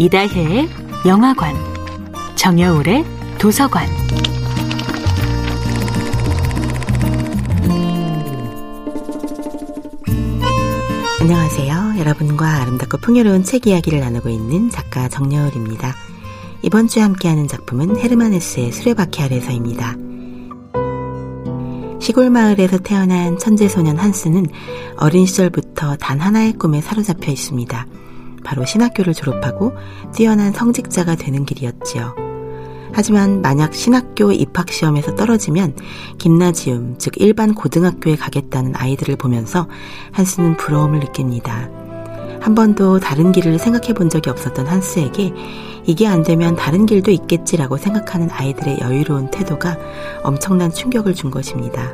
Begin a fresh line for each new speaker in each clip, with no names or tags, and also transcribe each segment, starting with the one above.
이다혜의 영화관, 정여울의 도서관.
안녕하세요. 여러분과 아름답고 풍요로운 책 이야기를 나누고 있는 작가 정여울입니다. 이번 주에 함께하는 작품은 헤르만 헤스의 수레바퀴 아래서입니다. 시골 마을에서 태어난 천재 소년 한스는 어린 시절부터 단 하나의 꿈에 사로잡혀 있습니다. 바로 신학교를 졸업하고 뛰어난 성직자가 되는 길이었지요. 하지만 만약 신학교 입학 시험에서 떨어지면 김나지움, 즉 일반 고등학교에 가겠다는 아이들을 보면서 한스는 부러움을 느낍니다. 한 번도 다른 길을 생각해 본 적이 없었던 한스에게 이게 안 되면 다른 길도 있겠지라고 생각하는 아이들의 여유로운 태도가 엄청난 충격을 준 것입니다.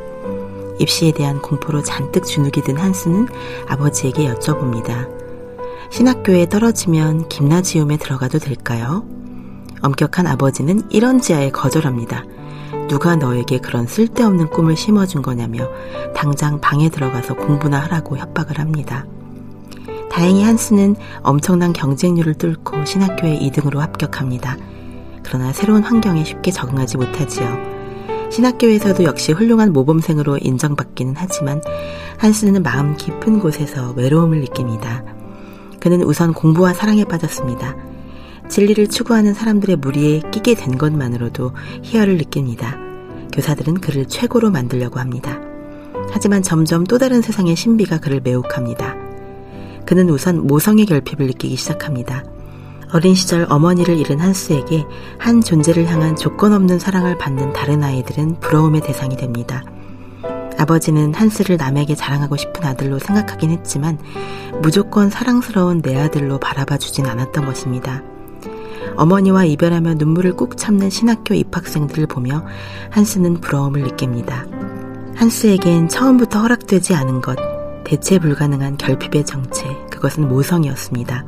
입시에 대한 공포로 잔뜩 주눅이 든 한스는 아버지에게 여쭤봅니다. 신학교에 떨어지면 김나지움에 들어가도 될까요? 엄격한 아버지는 이런 지하에 거절합니다. 누가 너에게 그런 쓸데없는 꿈을 심어준 거냐며 당장 방에 들어가서 공부나 하라고 협박을 합니다. 다행히 한스는 엄청난 경쟁률을 뚫고 신학교에 2등으로 합격합니다. 그러나 새로운 환경에 쉽게 적응하지 못하지요. 신학교에서도 역시 훌륭한 모범생으로 인정받기는 하지만 한스는 마음 깊은 곳에서 외로움을 느낍니다. 그는 우선 공부와 사랑에 빠졌습니다. 진리를 추구하는 사람들의 무리에 끼게 된 것만으로도 희열을 느낍니다. 교사들은 그를 최고로 만들려고 합니다. 하지만 점점 또 다른 세상의 신비가 그를 매혹합니다. 그는 우선 모성의 결핍을 느끼기 시작합니다. 어린 시절 어머니를 잃은 한스에게 한 존재를 향한 조건 없는 사랑을 받는 다른 아이들은 부러움의 대상이 됩니다. 아버지는 한스를 남에게 자랑하고 싶은 아들로 생각하긴 했지만 무조건 사랑스러운 내 아들로 바라봐 주진 않았던 것입니다. 어머니와 이별하며 눈물을 꾹 참는 신학교 입학생들을 보며 한스는 부러움을 느낍니다. 한스에겐 처음부터 허락되지 않은 것, 대체 불가능한 결핍의 정체, 그것은 모성이었습니다.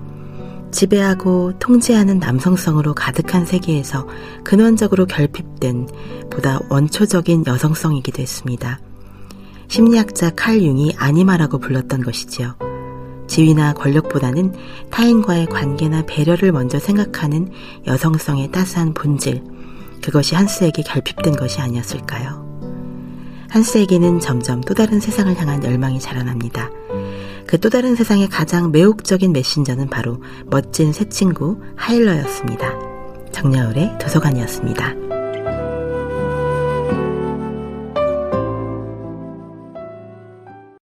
지배하고 통제하는 남성성으로 가득한 세계에서 근원적으로 결핍된 보다 원초적인 여성성이기도 했습니다. 심리학자 칼 융이 아니마라고 불렀던 것이지요. 지위나 권력보다는 타인과의 관계나 배려를 먼저 생각하는 여성성의 따스한 본질, 그것이 한스에게 결핍된 것이 아니었을까요? 한스에게는 점점 또 다른 세상을 향한 열망이 자라납니다. 그 또 다른 세상의 가장 매혹적인 메신저는 바로 멋진 새 친구 하일러였습니다. 정여울의 도서관이었습니다.